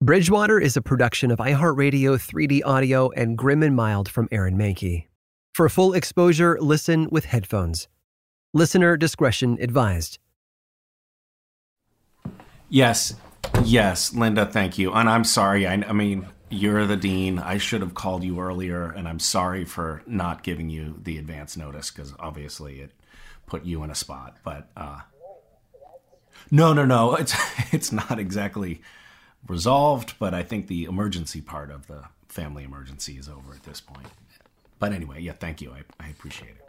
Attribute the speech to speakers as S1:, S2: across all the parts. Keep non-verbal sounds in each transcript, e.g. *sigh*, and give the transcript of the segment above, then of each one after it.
S1: Bridgewater is a production of iHeartRadio 3D Audio and Grim and Mild from Aaron Mahnke. For full exposure, listen with headphones. Listener discretion advised.
S2: Yes, yes, Linda, thank you. And I'm sorry. I, I mean, you're the dean. I should have called you earlier, and I'm sorry for not giving you the advance notice because obviously it put you in a spot. But uh, no, no, no. *laughs* It's it's not exactly resolved, but I think the emergency part of the family emergency is over at this point. But anyway, yeah, thank you. I, I appreciate it.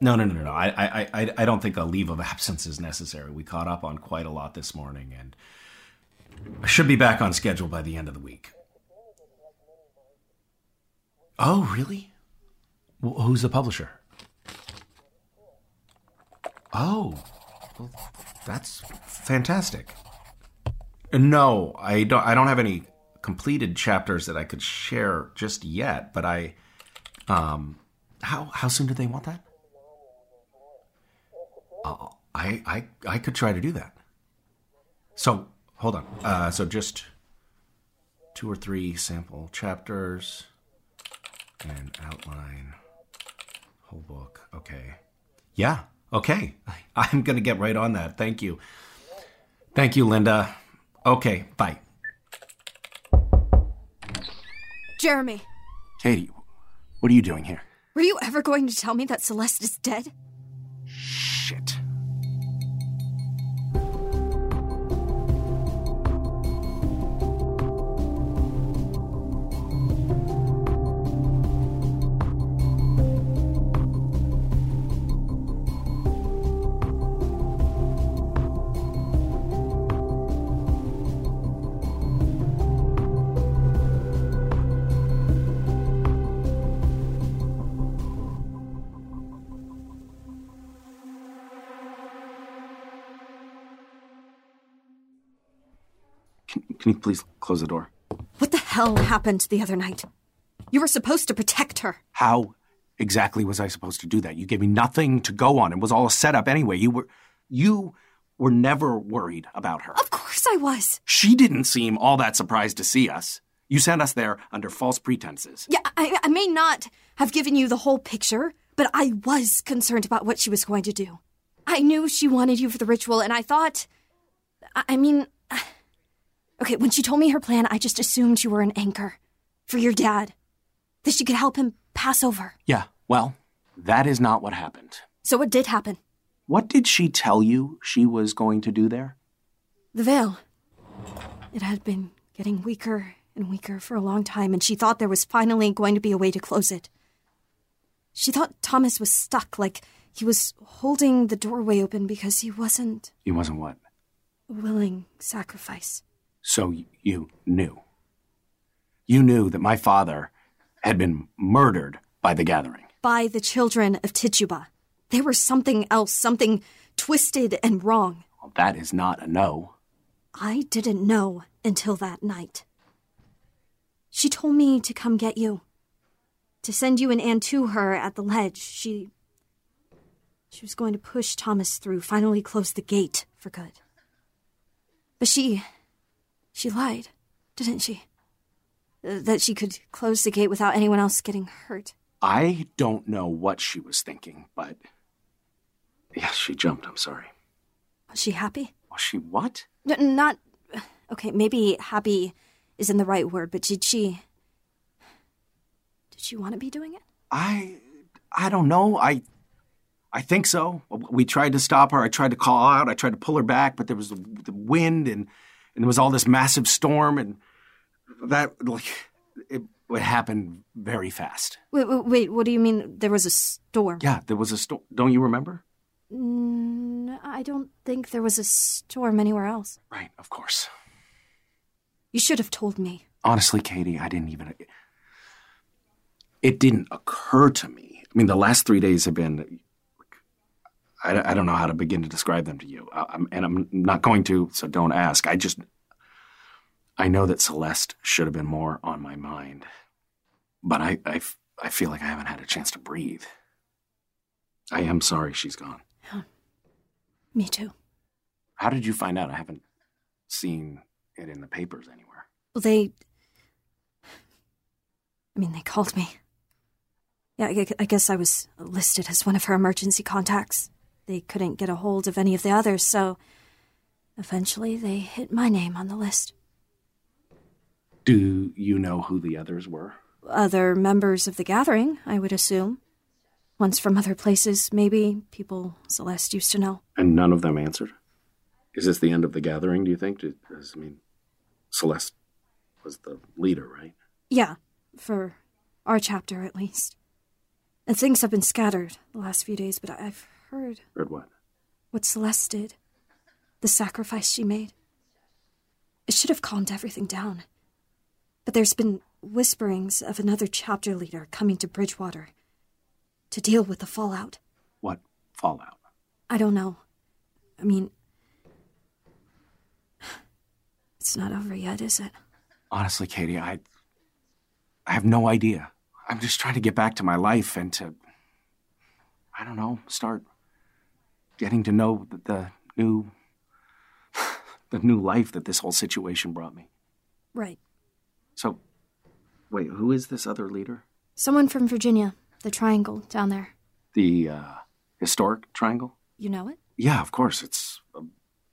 S2: No, no, no, no, no. I, I, I, don't think a leave of *laughs* absence is necessary. We caught up on quite a lot this morning, and I should be back on schedule by the end of the week. Oh, really? Well, who's the publisher? Oh, well, that's fantastic. No, I don't. I don't have any completed chapters that I could share just yet. But I, um, how how soon do they want that? Uh, I I I could try to do that. So hold on. Uh, so just two or three sample chapters and outline whole book. Okay. Yeah. Okay. *laughs* I'm gonna get right on that. Thank you. Thank you, Linda. Okay, bye.
S3: Jeremy,
S2: Katie, what are you doing here?
S3: were you ever going to tell me that Celeste is dead?
S2: Shit. Can, you please close the door?
S3: What the hell happened the other night? You were supposed to protect her.
S2: How exactly was I supposed to do that? You gave me nothing to go on. It was all a setup anyway. You were you were never worried about her.
S3: Of course I was.
S2: She didn't seem all that surprised to see us. You sent us there under false pretenses.
S3: Yeah, I, I may not have given you the whole picture, but I was concerned about what she was going to do. I knew she wanted you for the ritual, and I thought. I mean. Okay, when she told me her plan, I just assumed you were an anchor for your dad. That she could help him pass over.
S2: Yeah, well, that is not what happened.
S3: So what did happen?
S2: What did she tell you she was going to do there?
S3: The veil. It had been getting weaker and weaker for a long time, and she thought there was finally going to be a way to close it. She thought Thomas was stuck, like he was holding the doorway open because he wasn't
S2: He wasn't what?
S3: a willing sacrifice.
S2: So you knew. You knew that my father had been murdered by the gathering.
S3: By the children of Tituba. There was something else, something twisted and wrong.
S2: Well, that is not a no.
S3: I didn't know until that night. She told me to come get you. To send you and Anne to her at the ledge. She. She was going to push Thomas through, finally close the gate for good. But she. She lied, didn't she? Uh, That she could close the gate without anyone else getting hurt.
S2: I don't know what she was thinking, but. Yes, she jumped. I'm sorry.
S3: Was she happy?
S2: Was she what?
S3: N- not Okay, maybe happy isn't the right word, but did she. Did she want to be doing it?
S2: I. I don't know. I. I think so. We tried to stop her. I tried to call out. I tried to pull her back, but there was the, the wind and, and there was all this massive storm, and that, like, it, it happened very fast.
S3: Wait, wait, wait, what do you mean there was a storm?
S2: Yeah, there was a storm. Don't you remember?
S3: Mm, I don't think there was a storm anywhere else.
S2: Right, of course.
S3: You should have told me.
S2: Honestly, Katie, I didn't even. It didn't occur to me. I mean, the last three days have been. I, I don't know how to begin to describe them to you. I, and I'm not going to, so don't ask. I just. I know that Celeste should have been more on my mind. But I, I, I feel like I haven't had a chance to breathe. I am sorry she's gone.
S3: Yeah. Me too.
S2: How did you find out? I haven't seen it in the papers anywhere.
S3: Well, they. I mean, they called me. Yeah, I, I guess I was listed as one of her emergency contacts. They couldn't get a hold of any of the others, so eventually they hit my name on the list.
S2: Do you know who the others were?
S3: Other members of the gathering, I would assume. Ones from other places, maybe. People Celeste used to know.
S2: And none of them answered? Is this the end of the gathering, do you think? Does, I mean, Celeste was the leader, right?
S3: Yeah, for our chapter at least. And things have been scattered the last few days, but I've heard.
S2: Heard what?
S3: What Celeste did. The sacrifice she made. It should have calmed everything down. But there's been whisperings of another chapter leader coming to Bridgewater to deal with the fallout.
S2: What fallout?
S3: I don't know. I mean, it's not over yet, is it?
S2: Honestly, Katie, I I have no idea. I'm just trying to get back to my life and to I don't know, start getting to know the, the new the new life that this whole situation brought me.
S3: Right.
S2: So, wait, who is this other leader?
S3: Someone from Virginia, the Triangle down there.
S2: The uh, historic Triangle?
S3: You know it?
S2: Yeah, of course. It's a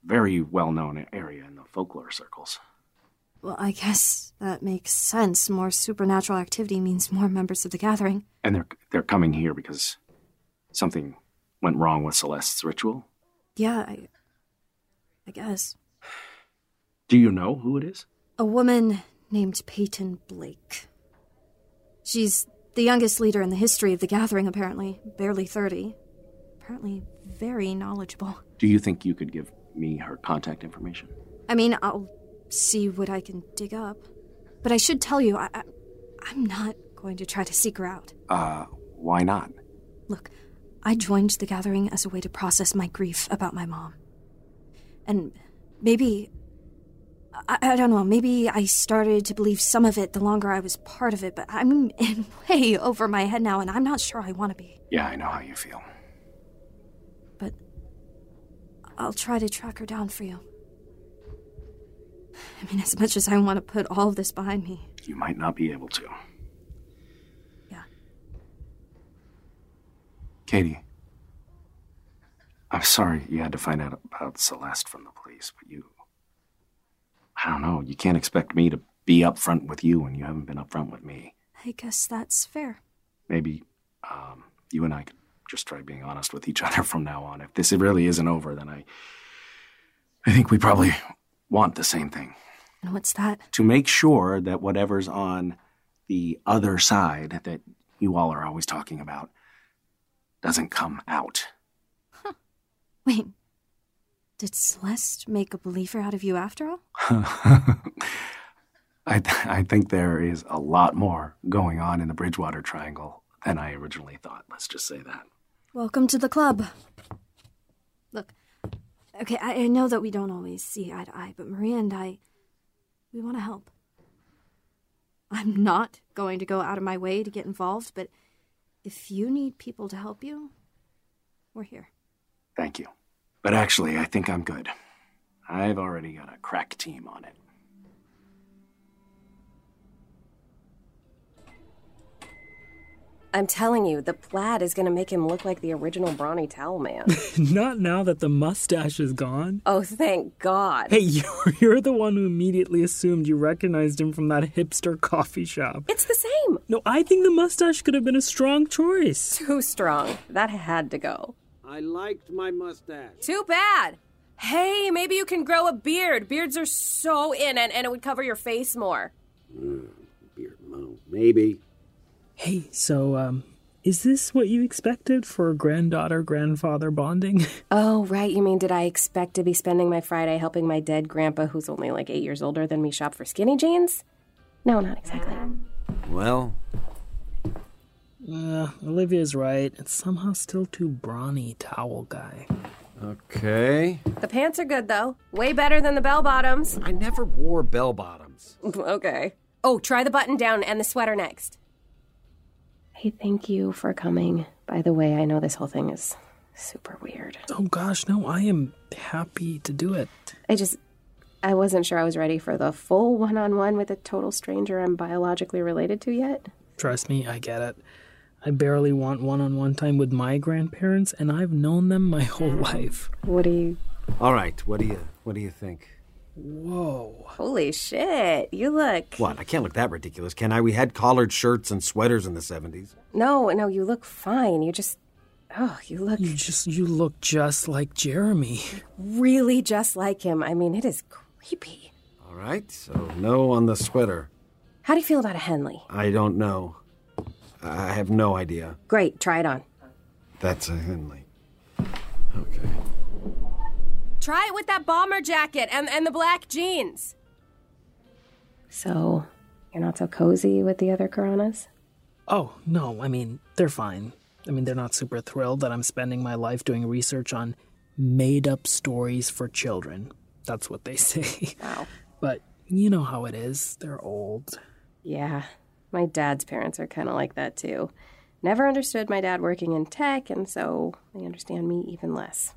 S2: very well known area in the folklore circles.
S3: Well, I guess that makes sense. More supernatural activity means more members of the gathering.
S2: And they're they're coming here because something went wrong with Celeste's ritual?
S3: Yeah, I I guess.
S2: Do you know who it is?
S3: A woman named Peyton Blake. She's the youngest leader in the history of the gathering, apparently. Barely 30. Apparently very knowledgeable.
S2: Do you think you could give me her contact information?
S3: I mean, I'll see what I can dig up. But I should tell you, I, I, I'm not going to try to seek her out.
S2: Uh, why not?
S3: Look, I joined the gathering as a way to process my grief about my mom. And maybe I, I, don't know, maybe I started to believe some of it the longer I was part of it, but I'm in *laughs* way over my head now, and I'm not sure I want to be.
S2: Yeah, I know how you feel.
S3: But I'll try to track her down for you. I mean, as much as I want to put all of this behind me,
S2: you might not be able to. Katie, I'm sorry you had to find out about Celeste from the police, but you I don't know. You can't expect me to be upfront with you when you haven't been upfront with me.
S3: I guess that's fair.
S2: Maybe um, you and I could just try being honest with each *laughs* other from now on. If this really isn't over, then I, I think we probably want the same thing.
S3: And what's that?
S2: To make sure that whatever's on the other side that you all are always talking about doesn't come out.
S3: Huh. Wait, did Celeste make a believer out of you after all? *laughs*
S2: I, th- I think there is a lot more going on in the Bridgewater Triangle than I originally thought. Let's just say that.
S3: Welcome to the club. Look, okay, I, I know that we don't always see eye to eye, but Maria and I, we want to help. I'm not going to go out of my way to get involved, but if you need people to help you, we're here.
S2: Thank you. But actually, I think I'm good. I've already got a crack team on it.
S4: I'm telling you, the plaid is going to make him look like the original Brawny Towel Man. *laughs*
S5: Not now that the mustache is gone.
S4: oh, thank God.
S5: Hey, *laughs* you're, you're the one who immediately assumed you recognized him from that hipster coffee shop.
S4: It's the same.
S5: No, I think the mustache could have been a strong choice. *laughs*
S4: Too strong. That had to go.
S6: I liked my mustache.
S4: Too bad. Hey, maybe you can grow a beard. Beards are so in, and, and it would cover your face more.
S6: Hmm, beard, well, maybe.
S5: Hey, so, um, is this what you expected for granddaughter grandfather bonding? *laughs*
S4: Oh, right. You mean, did I expect to be spending my Friday helping my dead grandpa, who's only like eight years older than me, shop for skinny jeans? No, not exactly.
S6: Well,
S5: uh, Olivia's right. It's somehow still too brawny towel guy.
S6: okay.
S4: The pants are good, though. Way better than the bell bottoms.
S6: I never wore bell bottoms. *laughs*
S4: okay. Oh, try the button down and the sweater next. Hey, thank you for coming. By the way, I know this whole thing is super weird.
S5: Oh gosh, no, I am happy to do it.
S4: I just. I wasn't sure I was ready for the full one on one with a total stranger I'm biologically related to yet.
S5: Trust me, I get it. I barely want one on one time with my grandparents, and I've known them my whole life.
S4: What do you.
S6: All right. What do you What do you think?
S5: Whoa.
S4: Holy shit, you look.
S6: What? I can't look that ridiculous, can I? We had collared shirts and sweaters in the seventies.
S4: No, no, you look fine. You just. Oh, you look
S5: You just, you look just like Jeremy.
S4: really just like him. I mean, it is creepy.
S6: All right. So no on the sweater.
S4: How do you feel about a Henley?
S6: I don't know. I have no idea.
S4: Great, try it on.
S6: That's a Henley. Okay.
S4: Try it with that bomber jacket and, and the black jeans. So, you're not so cozy with the other Karanas?
S5: Oh, no, I mean, they're fine. I mean, they're not super thrilled that I'm spending my life doing research on made up stories for children. That's what they *laughs* say.
S4: Wow.
S5: But you know how it is. They're old.
S4: Yeah, my dad's parents are kind of like that too. Never understood my dad working in tech, and so they understand me even less.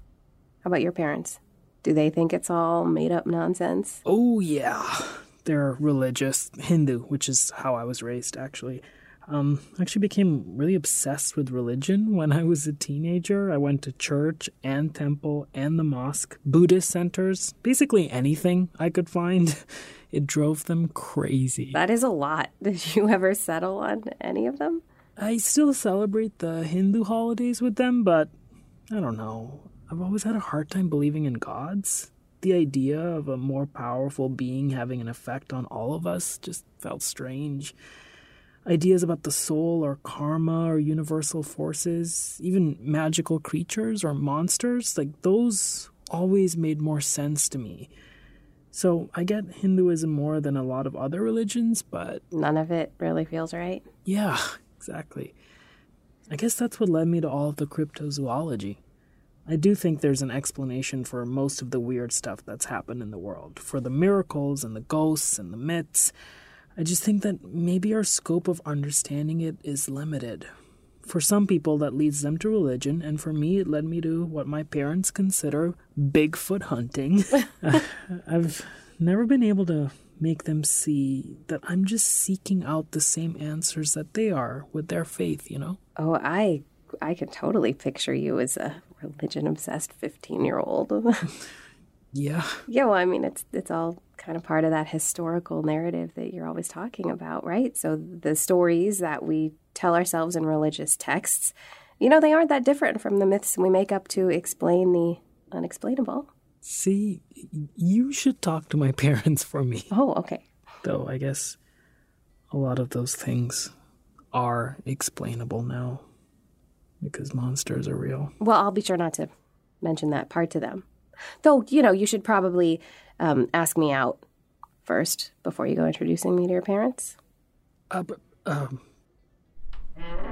S4: How about your parents? Do they think it's all made up nonsense?
S5: Oh, yeah. They're religious, Hindu, which is how I was raised, actually. Um, I actually became really obsessed with religion when I was a teenager. I went to church and temple and the mosque, Buddhist centers, basically anything I could find. *laughs* It drove them crazy.
S4: That is a lot. *laughs* Did you ever settle on any of them?
S5: I still celebrate the Hindu holidays with them, but I don't know. I've always had a hard time believing in gods. The idea of a more powerful being having an effect on all of us just felt strange. Ideas about the soul or karma or universal forces, even magical creatures or monsters, like those always made more sense to me. So I get Hinduism more than a lot of other religions, but
S4: None of it really feels right.
S5: yeah, exactly. I guess that's what led me to all of the cryptozoology. I do think there's an explanation for most of the weird stuff that's happened in the world, for the miracles and the ghosts and the myths. I just think that maybe our scope of understanding it is limited. For some people, that leads them to religion, and for me, it led me to what my parents consider Bigfoot hunting. *laughs* *laughs* I've never been able to make them see that I'm just seeking out the same answers that they are with their faith, you know?
S4: Oh, I I can totally picture you as a religion obsessed 15-year-old.
S5: Yeah.
S4: yeah, well, I mean, it's it's all kind of part of that historical narrative that you're always talking about, right? So the stories that we tell ourselves in religious texts, you know, they aren't that different from the myths we make up to explain the unexplainable.
S5: See, you should talk to my *laughs* parents for me.
S4: Oh, okay.
S5: Though I guess a lot of those things are explainable now because monsters are real.
S4: Well, I'll be sure not to mention that part to them. Though, you know, you should probably um, ask me out first before you go introducing me to your parents.
S5: Uh, but, um,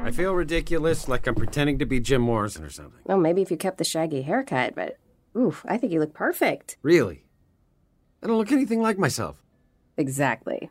S6: I feel ridiculous, like I'm pretending to be Jim Morrison or something.
S4: Well, maybe if you kept the shaggy haircut, but oof, I think you look perfect.
S6: Really? I don't look anything like myself.
S4: Exactly.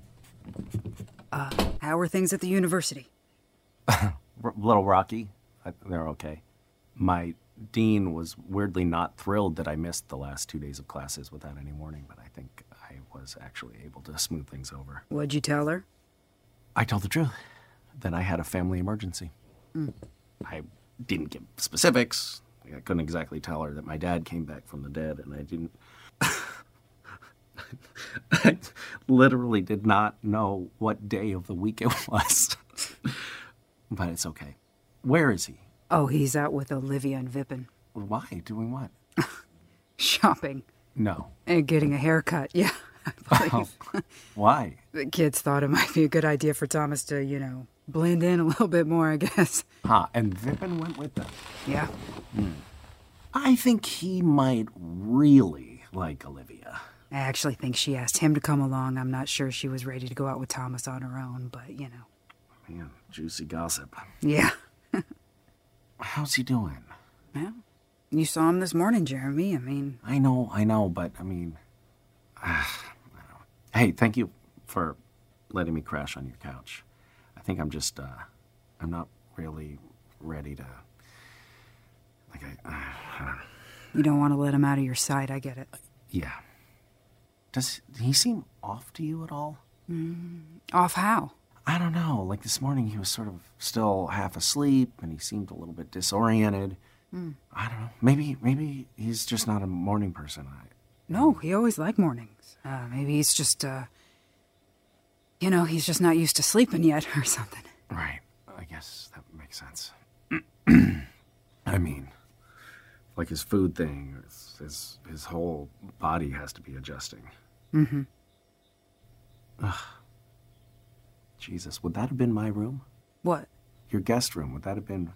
S7: Uh, how are things at the university? *laughs*
S2: A little rocky. I, they're okay. My dean was weirdly not thrilled that I missed the last two days of classes without any warning, but I think I was actually able to smooth things over.
S7: What'd you tell her?
S2: I told the truth. That I had a family emergency.
S7: Mm.
S2: I didn't give specifics. I couldn't exactly tell her that my dad came back from the dead, and I didn't. *laughs* *laughs* I literally did not know what day of the week it *laughs* was. but it's okay. Where is he?
S7: Oh, he's out with Olivia and Vipin.
S2: Why? Doing what? *laughs*
S7: Shopping.
S2: No.
S7: And getting a haircut, yeah. I believe.
S2: Why?
S7: The kids thought it might be a good idea for Thomas to, you know, blend in a little bit more, I guess.
S2: Huh. And Vipin went with them.
S7: Yeah.
S2: Hmm. I think he might really like Olivia.
S7: I actually think she asked him to come along. I'm not sure she was ready to go out with Thomas on her own, but, you know.
S2: Man, juicy gossip.
S7: Yeah. *laughs*
S2: How's he doing?
S7: Well, you saw him this morning, Jeremy. I mean,
S2: I know, I know, but I mean, *sighs* I hey, thank you for letting me crash on your couch. I think I'm just, uh, I'm not really ready to, like, I, uh, *sighs* I don't know.
S7: you don't want to let him out of your sight. I get it.
S2: Yeah. Does he seem off to you at all?
S7: Mm, off how?
S2: I don't know. Like this morning, he was sort of still half asleep, and he seemed a little bit disoriented.
S7: Mm.
S2: I don't know. Maybe, maybe he's just not a morning person. I,
S7: No, he always liked mornings. Uh, maybe he's just, uh, you know, he's just not used to sleeping yet *laughs* or something.
S2: Right. I guess that makes sense. *clears throat* I mean, like his food thing, his, his whole body has to be adjusting.
S7: Mm-hmm.
S2: Ugh. Jesus, would that have been my room?
S7: What?
S2: Your guest room? Would that have been?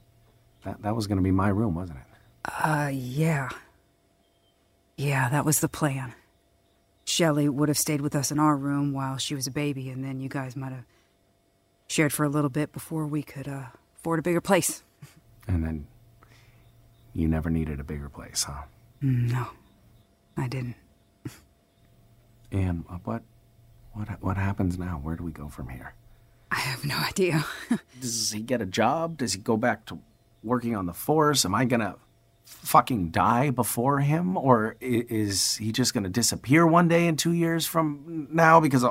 S2: That that was going to be my room, wasn't it?
S7: Uh, yeah. Yeah, that was the plan. Shelley would have stayed with us in our room while she was a baby, and then you guys might have shared for a little bit before we could, uh, afford a bigger place.
S2: And then you never needed a bigger place, huh?
S7: No, I didn't. *laughs*
S2: And uh, what what what happens now? Where do we go from here?
S7: I have no idea. *laughs*
S2: Does he get a job? Does he go back to working on the force? Am I gonna fucking die before him, or is he just gonna disappear one day in two years from now because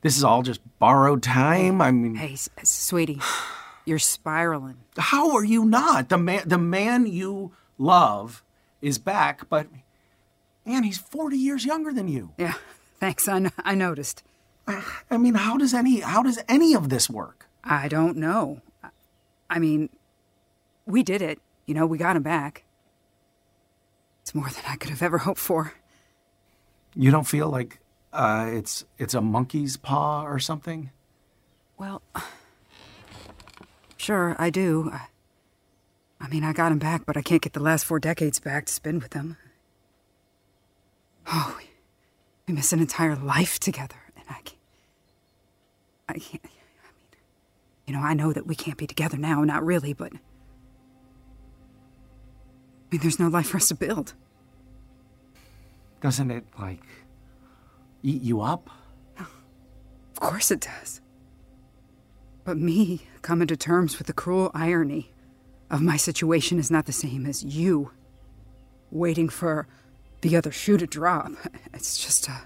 S2: this is all just borrowed time? I mean,
S7: Hey, s- sweetie, *sighs* you're spiraling.
S2: how are you not the man? The man you love is back, but man, he's forty years younger than you.
S7: Yeah, *laughs* thanks. I, n- I noticed.
S2: I mean, how does any how does any of this work?
S7: I don't know. I- I mean, we did it. You know, we got him back. It's more than I could have ever hoped for.
S2: You don't feel like uh, it's it's a monkey's paw or something?
S7: Well, *sighs* sure, I do. I, I mean, I got him back, but I can't get the last four decades back to spend with him. Oh, We miss an entire life together, and I can't. I can't. I mean, you know, I know that we can't be together now, not really, but. I mean, there's no life for us to build.
S2: Doesn't it, like, eat you up?
S7: Of course it does. But me coming to terms with the cruel irony of my situation is not the same as you waiting for the other shoe to drop. *laughs* It's just a.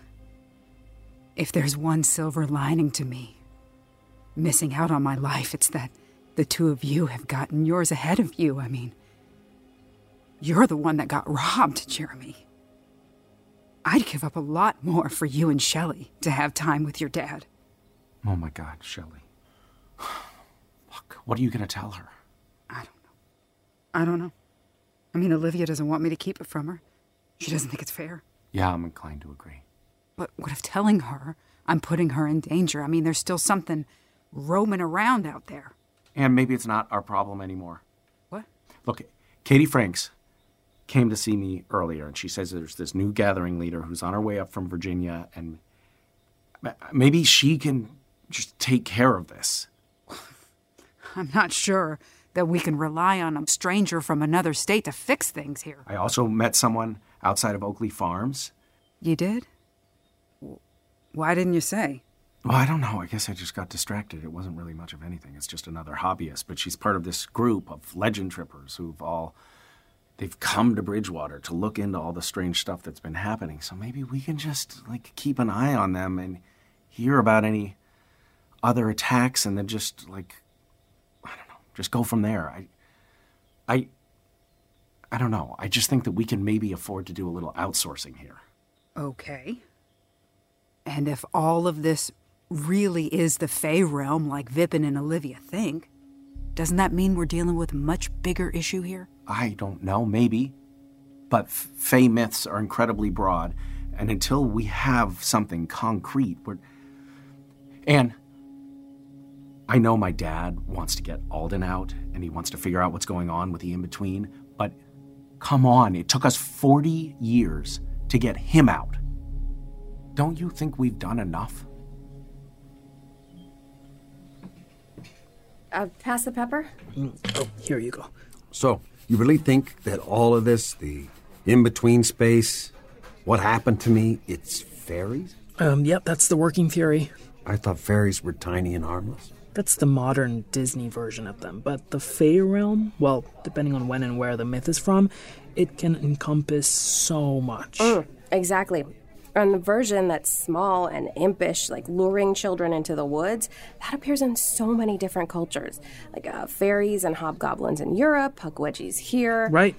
S7: If there's one silver lining to me, missing out on my life, it's that the two of you have gotten yours ahead of you. I mean, you're the one that got robbed, Jeremy. I'd give up a lot more for you and Shelley to have time with your dad.
S2: Oh my God, Shelley. *sighs* Fuck, what are you gonna tell her?
S7: I don't know. I mean, Olivia doesn't want me to keep it from her. She doesn't think it's fair.
S2: Yeah, I'm inclined to agree.
S7: But what if telling her I'm putting her in danger? I mean, there's still something roaming around out there.
S2: And maybe it's not our problem anymore.
S7: What?
S2: Look, Katie Franks came to see me earlier, and she says there's this new gathering leader who's on her way up from Virginia, and maybe she can just take care of this. *laughs*
S7: I'm not sure that we can rely on a stranger from another state to fix things here.
S2: I also met someone outside of Oakley Farms.
S7: You did? Why didn't you say?
S2: Well, I don't know. I guess I just got distracted. It wasn't really much of anything. It's just another hobbyist, but she's part of this group of legend trippers who've all they've come to Bridgewater to look into all the strange stuff that's been happening. So maybe we can just like keep an eye on them and hear about any other attacks and then just like I don't know, just go from there. I I I don't know. I just think that we can maybe afford to do a little outsourcing here.
S7: Okay. And if all of this really is the Fey realm like Vipin and Olivia think, doesn't that mean we're dealing with a much bigger issue here?
S2: I don't know, maybe. But Fey myths are incredibly broad, and until we have something concrete, we're. And I know my dad wants to get Alden out, and he wants to figure out what's going on with the in between, but come on, it took us 40 years to get him out. Don't you think we've done enough?
S4: Uh, pass the pepper?
S5: Oh, here you go.
S6: So, you really think that all of this, the in between space, what happened to me, it's fairies?
S5: Um, yep, that's the working theory.
S6: I thought fairies were tiny and harmless.
S5: That's the modern Disney version of them. But the Fey realm, well, depending on when and where the myth is from, it can encompass so much.
S4: Mm, exactly. And the version that's small and impish, like luring children into the woods, that appears in so many different cultures. Like uh, fairies and hobgoblins in Europe, pukwudgies here.
S5: Right.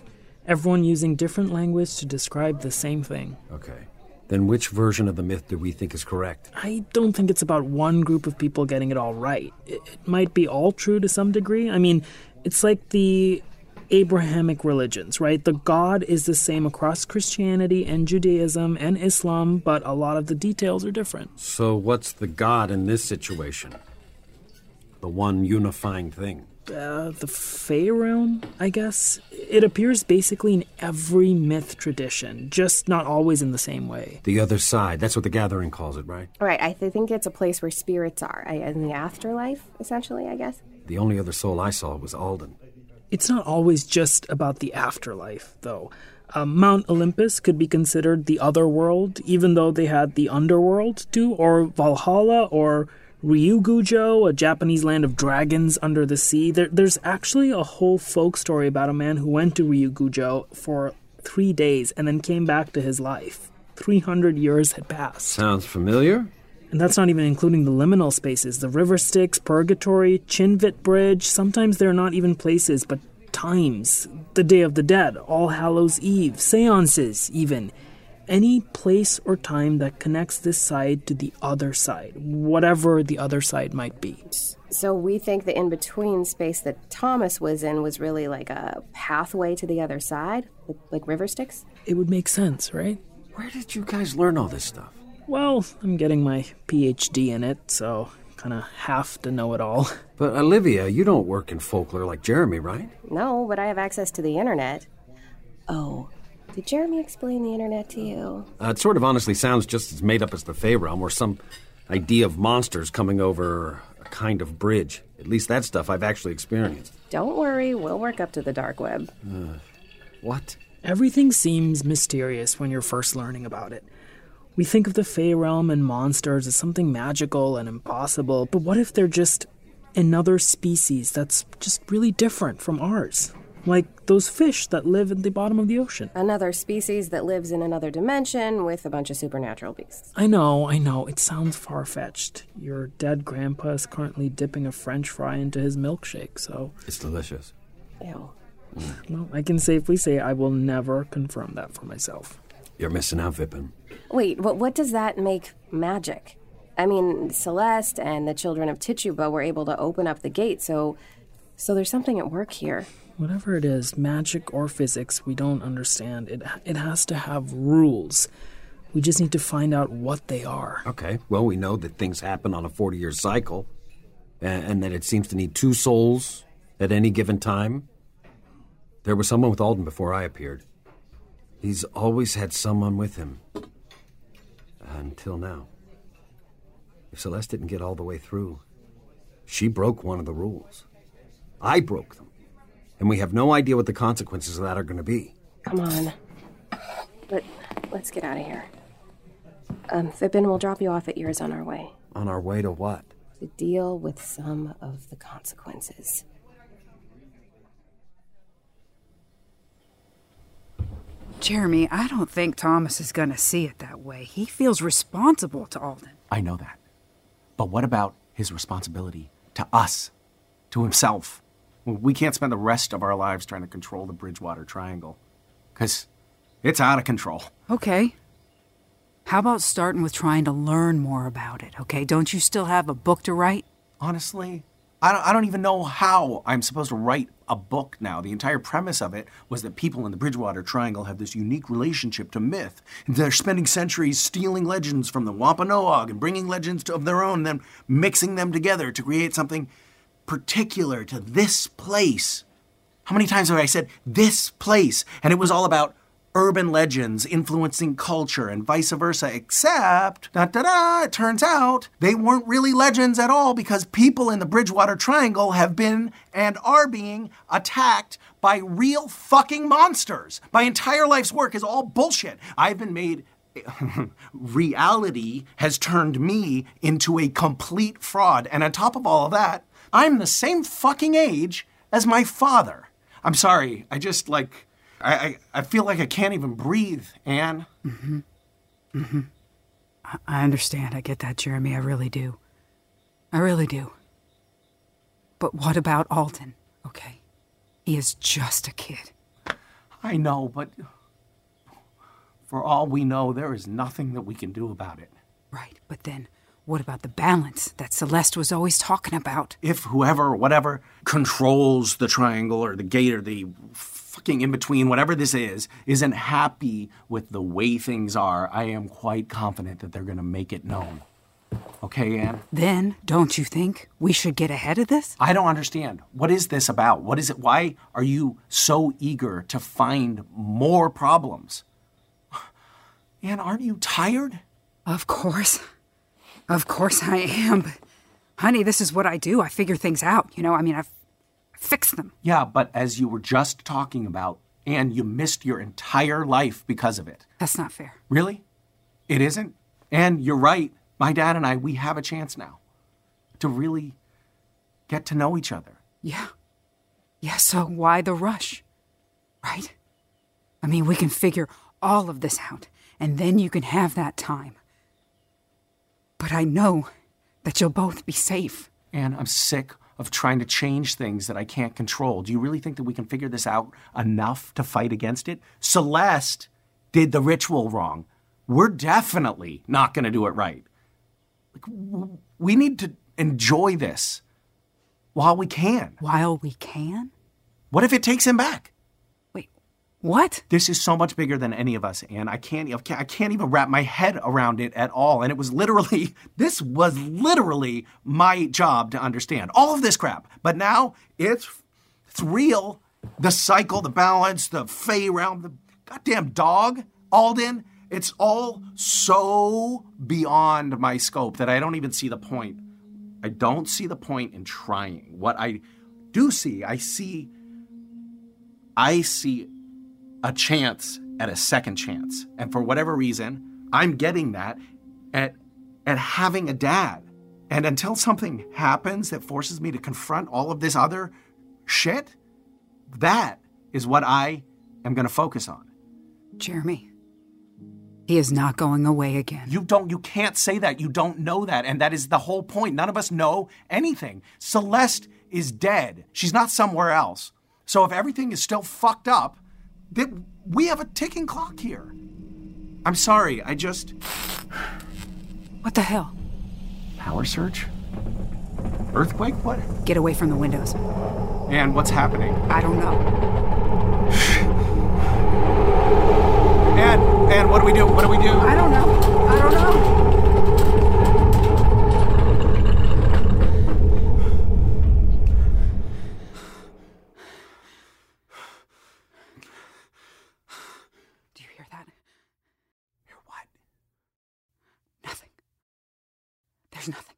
S5: Everyone using different language to describe the same thing.
S6: Okay. Then which version of the myth do we think is correct?
S5: I don't think it's about one group of people getting it all right. It, it might be all true to some degree. I mean, it's like the Abrahamic religions, right? The God is the same across Christianity and Judaism and Islam, but a lot of the details are different.
S6: So, what's the God in this situation? The one unifying thing?
S5: Uh, the Fey realm, I guess. It appears basically in every myth tradition, just not always in the same way.
S6: The other side. That's what the gathering calls it, right?
S4: Right. I th- think it's a place where spirits are, I, in the afterlife, essentially, I guess.
S6: The only other soul I saw was Alden.
S5: It's not always just about the afterlife, though. Um, Mount Olympus could be considered the other world, even though they had the underworld too, or Valhalla, or Ryugujo, a Japanese land of dragons under the sea. There, there's actually a whole folk story about a man who went to Ryugujo for three days and then came back to his life. 300 years had passed.
S6: Sounds familiar?
S5: And that's not even including the liminal spaces the River Styx, Purgatory, Chinvat Bridge. Sometimes they're not even places, but times. The Day of the Dead, All Hallows Eve, seances, even. Any place or time that connects this side to the other side, whatever the other side might be.
S4: So we think the in between space that Thomas was in was really like a pathway to the other side, like, like River Styx?
S5: It would make sense, right?
S6: Where did you guys learn all this stuff?
S5: Well, I'm getting my PhD in it, so kind of have to know it all. *laughs*
S6: But Olivia, you don't work in folklore like Jeremy, right?
S4: No, but I have access to the internet. Oh, Did Jeremy explain the internet to you?
S6: Uh, it sort of honestly sounds just as made up as the Fey realm, or some idea of monsters coming over a kind of bridge. At least that stuff I've actually experienced.
S4: Don't worry, we'll work up to the dark web.
S6: Uh, what?
S5: Everything seems mysterious when you're first learning about it. We think of the Fey realm and monsters as something magical and impossible, but what if they're just another species that's just really different from ours? Like those fish that live at the bottom of the ocean.
S4: Another species that lives in another dimension with a bunch of supernatural beasts.
S5: I know, I know, it sounds far fetched. Your dead grandpa is currently dipping a french fry into his milkshake, so.
S6: It's delicious.
S4: Ew. Mm.
S5: Well, I can safely say I will never confirm that for myself.
S6: You're missing out, Vipin.
S4: Wait, but what does that make magic? I mean, Celeste and the children of Tituba were able to open up the gate, so so there's something at work here.
S5: Whatever it is, magic or physics, we don't understand. It it has to have rules. We just need to find out what they are.
S6: Okay. Well, we know that things happen on a 40-year cycle, and, and that it seems to need two souls at any given time. There was someone with Alden before I appeared. He's always had someone with him. Uh, until now. If Celeste didn't get all the way through, she broke one of the rules. I broke them. And we have no idea what the consequences of that are going to be.
S4: Come on. Let, let's get out of here. Um, Vipin will drop you off at yours on our way.
S6: On our way to what?
S4: To deal with some of the consequences.
S7: Jeremy, I don't think Thomas is going to see it that way. He feels responsible to Alden.
S2: I know that. But what about his responsibility to us, to himself? We can't spend the rest of our lives trying to control the Bridgewater Triangle. Because it's out of control.
S7: Okay. How about starting with trying to learn more about it, okay? Don't you still have a book to write?
S2: Honestly, I don't, I don't even know how I'm supposed to write a book now. The entire premise of it was that people in the Bridgewater Triangle have this unique relationship to myth. They're spending centuries stealing legends from the Wampanoag and bringing legends of their own, and then mixing them together to create something particular to this place. How many times have I said this place? And it was all about urban legends influencing culture and vice versa, except, da da da, it turns out they weren't really legends at all because people in the Bridgewater Triangle have been and are being attacked by real fucking monsters. My entire life's work is all bullshit. I've been made. *laughs* reality has turned me into a complete fraud. And on top of all of that, I'm the same fucking age as my father. I'm sorry, I just like. I, I, I feel like I can't even breathe, Anne.
S7: Mm-hmm. Mm-hmm. I, I understand. I get that, Jeremy. I really do. I really do. But what about Alden? Okay. He is just a kid.
S2: I know, but for all we know, there is nothing that we can do about it.
S7: Right, but then what about the balance that Celeste was always talking about?
S2: If whoever, whatever, controls the triangle or the gate or the fucking in between, whatever this is, isn't happy with the way things are, I am quite confident that they're going to make it known. Okay, Anne?
S7: Then, don't you think we should get ahead of this?
S2: I don't understand. What is this about? What is it? Why are you so eager to find more problems? *sighs* Anne, aren't you tired?
S7: Of course. Of course I am. But, honey, this is what I do. I figure things out. You know, I mean, I've fixed them.
S2: Yeah, but as you were just talking about, and you missed your entire life because of it.
S7: That's not fair.
S2: Really? It isn't? And you're right. My dad and I, we have a chance now to really get to know each other.
S7: Yeah. Yeah, so why the rush? Right? I mean, we can figure all of this out, and then you can have that time. But I know that you'll both be safe.
S2: And I'm sick of trying to change things that I can't control. Do you really think that we can figure this out enough to fight against it? Celeste did the ritual wrong. We're definitely not going to do it right. Like, we need to enjoy this while we can.
S7: While we can?
S2: What if it takes him back?
S7: What?
S2: This is so much bigger than any of us, and I can't, I can't even wrap my head around it at all. And it was literally, *laughs* this was literally my job to understand all of this crap. But now it's, it's real. The cycle, the balance, the fey realm, the goddamn dog, Alden. It's all so beyond my scope that I don't even see the point. I don't see the point in trying. What I do see, I see I see a chance at a second chance. And for whatever reason, I'm getting that at at having a dad. And until something happens that forces me to confront all of this other shit, that is what I am going to focus on.
S7: Jeremy, he is not going away again.
S2: You don't you can't say that. You don't know that and that is the whole point. None of us know anything. Celeste is dead. She's not somewhere else. So if everything is still fucked up, then we have a ticking clock here. I'm sorry. I just
S7: What the hell?
S2: power surge? Earthquake? What?
S7: Get away from the windows.
S2: And what's happening?
S7: I don't know. *sighs*
S2: And and what do we do? What do we do?
S7: I don't know. I don't know. Do you hear that?
S2: Hear what?
S7: Nothing. There's nothing.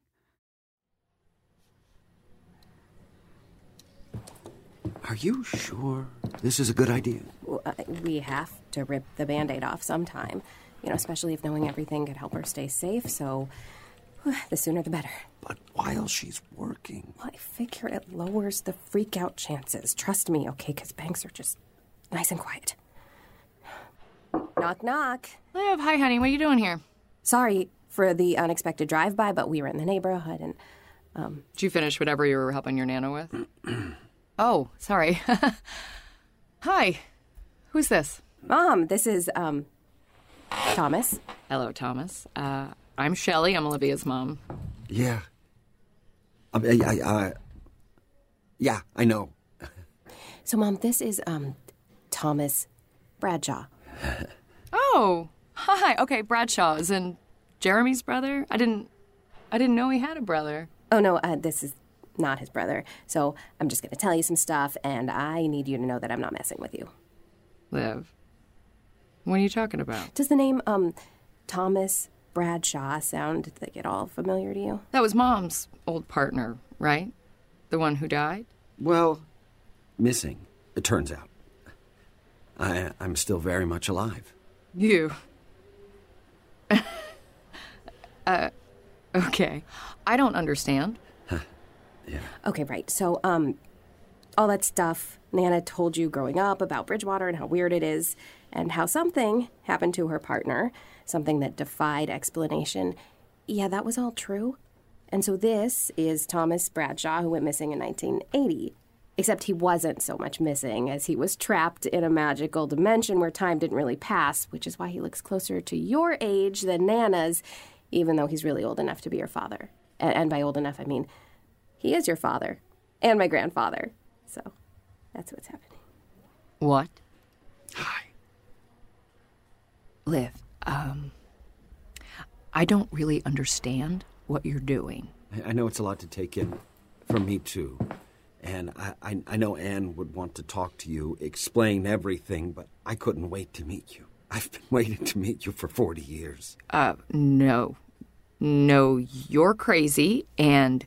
S6: Are you sure this is a good idea?
S4: Uh, we have to rip the band aid off sometime, you know, especially if knowing everything could help her stay safe, so *sighs* the sooner the better.
S6: But while she's working.
S4: Well, I figure it lowers the freak out chances. Trust me, okay? Because banks are just nice and quiet. Knock, knock.
S8: Liv, hi, honey. What are you doing here?
S4: Sorry for the unexpected drive by, but we were in the neighborhood and. Um,
S8: Did you finish whatever you were helping your Nana with? *clears throat* oh, sorry. *laughs* hi. Who's this?
S4: Mom, this is, um, Thomas.
S8: Hello, Thomas. Uh, I'm Shelley. I'm Olivia's mom.
S6: Yeah. Um, I, I, I, yeah, I know. *laughs*
S4: So, Mom, this is, um, Thomas Bradshaw. *laughs*
S8: Oh, hi. Okay, Bradshaw is in Jeremy's brother. I didn't. I didn't know he had a brother.
S4: Oh, no, uh, this is not his brother. So, I'm just going to tell you some stuff, and I need you to know that I'm not messing with you.
S8: Liv. What are you talking about?
S4: Does the name, um, Thomas Bradshaw sound like at all familiar to you?
S8: That was mom's old partner, right? The one who died?
S6: Well, missing, it turns out. I, I'm still very much alive.
S8: You. Uh, okay. I don't understand.
S6: Yeah.
S4: Okay, right. So, um, all that stuff Nana told you growing up about Bridgewater and how weird it is, and how something happened to her partner, something that defied explanation. Yeah, that was all true. And so this is Thomas Bradshaw, who went missing in 1980. Except he wasn't so much missing as he was trapped in a magical dimension where time didn't really pass, which is why he looks closer to your age than Nana's, even though he's really old enough to be your father. And, and by old enough, I mean he is your father and my grandfather. So that's what's happening.
S8: What?
S6: Hi.
S8: Liv, um, I don't really understand what you're doing.
S6: I- I know it's a lot to take in from me, too. And I, I, I know Anne would want to talk to you, explain everything, but I couldn't wait to meet you. I've been waiting to meet you for 40 years.
S8: Uh, no. No, you're crazy and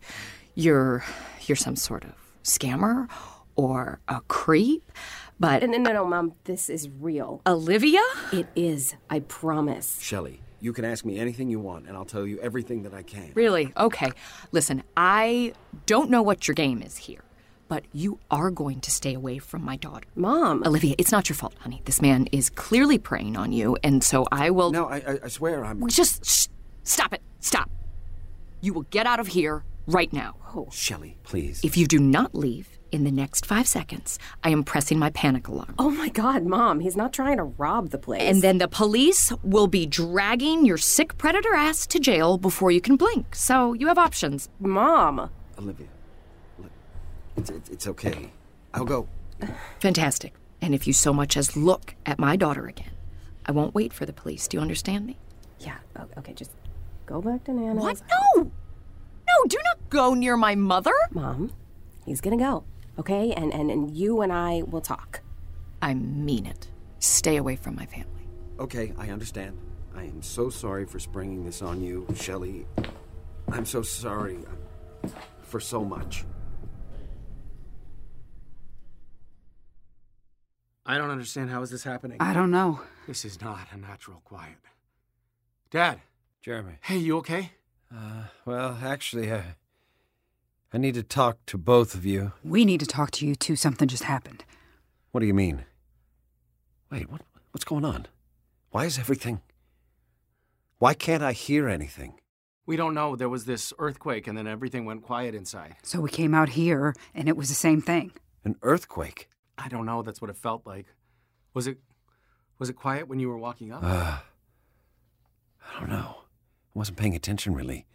S8: you're you're some sort of scammer or a creep. But
S4: No, no, no, Mom, this is real.
S8: Olivia?
S4: It is, I promise.
S6: Shelley, you can ask me anything you want, and I'll tell you everything that I can.
S8: Really? Okay. Listen, I don't know what your game is here, but you are going to stay away from my daughter.
S4: Mom.
S8: Olivia, it's not your fault, honey. This man is clearly preying on you, and so I will.
S6: No, I, I, I swear I'm.
S8: Just sh- stop it. Stop. You will get out of here right now. Oh.
S6: Shelley, please.
S8: If you do not leave in the next five seconds, I am pressing my panic alarm.
S4: Oh my god, Mom, he's not trying to rob the place.
S8: And then the police will be dragging your sick predator ass to jail before you can blink. So you have options.
S4: Mom.
S6: Olivia, look, it's, it's, it's okay. I'll go.
S8: Fantastic. And if you so much as look at my daughter again, I won't wait for the police. Do you understand me?
S4: Yeah, okay, just go back to Nana.
S8: What? No! No, do not go near my mother.
S4: Mom, he's gonna go, okay? And, and, and you and I will talk.
S8: I mean it. stay away from my family.
S6: Okay, I understand. I am so sorry for springing this on you, Shelley. I'm so sorry uh, for so much.
S2: I don't understand how is this happening.
S7: I don't know.
S2: This is not a natural quiet. Dad.
S6: Jeremy.
S2: Hey, you okay?
S6: Uh, well, actually, I, I need to talk to both of you.
S7: We need to talk to you too. Something just happened.
S6: What do you mean? Wait, what, what's going on? Why is everything. Why can't I hear anything?
S2: We don't know. There was this earthquake and then everything went quiet inside.
S7: So we came out here and it was the same thing.
S6: An earthquake?
S2: I don't know. That's what it felt like. Was it was it quiet when you were walking up?
S6: Uh, I don't know. I wasn't paying attention really.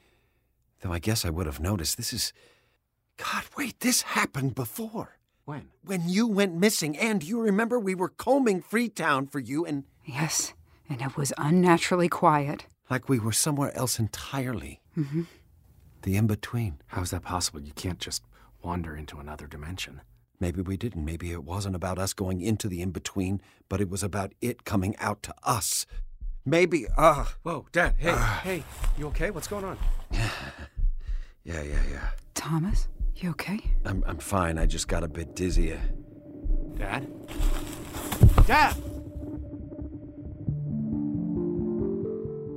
S6: Though I guess I would have noticed. This is God, wait, this happened before.
S2: When?
S6: When you went missing, and you remember we were combing Freetown for you and
S7: Yes, and it was unnaturally quiet.
S6: like we were somewhere else entirely.
S7: Mm-hmm.
S6: The in between.
S2: How is that possible? You can't just wander into another dimension.
S6: Maybe we didn't. Maybe it wasn't about us going into the in between, but it was about it coming out to us. Maybe, ah.
S2: Whoa, Dad, hey, hey, you okay? What's going on? *sighs*
S6: Yeah, yeah, yeah.
S7: Thomas, you okay?
S6: I'm, I'm fine. I just got a bit dizzy.
S2: Dad? Dad!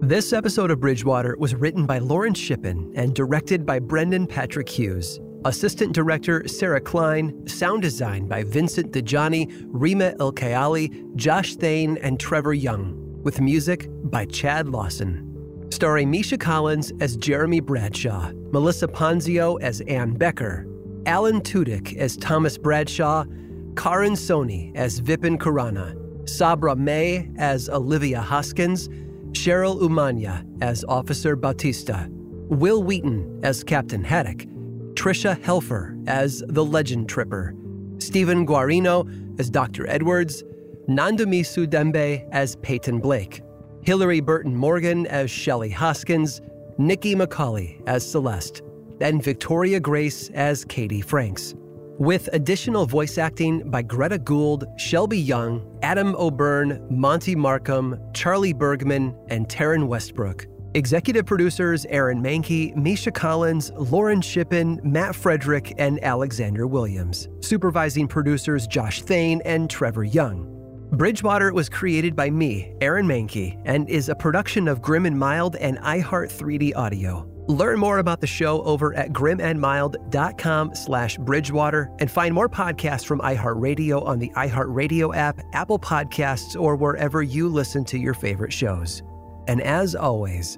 S1: This episode of Bridgewater was written by Lauren Shippen and directed by Brendan Patrick Hughes. Assistant director Sarah Klein, sound design by Vincent Dejani, Rima El Kayali, Josh Thane, and Trevor Young, with music by Chad Lawson. Starring Misha Collins as Jeremy Bradshaw, Melissa Ponzio as Ann Becker, Alan Tudyk as Thomas Bradshaw, Karan Soni as Vipin Kurana, Sabra May as Olivia Hoskins, Cheryl Umanya as Officer Bautista, Wil Wheaton as Captain Haddock, Tricia Helfer as the Legend Tripper, Stephen Guarino as Dr. Edwards, Nandamisu Dembe as Peyton Blake, Hilarie Burton Morgan as Shelley Hoskins, Nikki McCauley as Celeste, and Victoria Grace as Katie Franks. With additional voice acting by Greta Gould, Shelby Young, Adam O'Byrne, Monty Markham, Charlie Bergman, and Taryn Westbrook. Executive producers Aaron Mahnke, Misha Collins, Lauren Shippen, Matt Frederick, and Alexander Williams. Supervising producers Josh Thane and Trevor Young. Bridgewater was created by me, Aaron Mahnke, and is a production of Grim and Mild and iHeart 3D Audio. Learn more about the show over at grimandmild.com slash bridgewater and find more podcasts from iHeartRadio on the iHeartRadio app, Apple Podcasts, or wherever you listen to your favorite shows. And as always,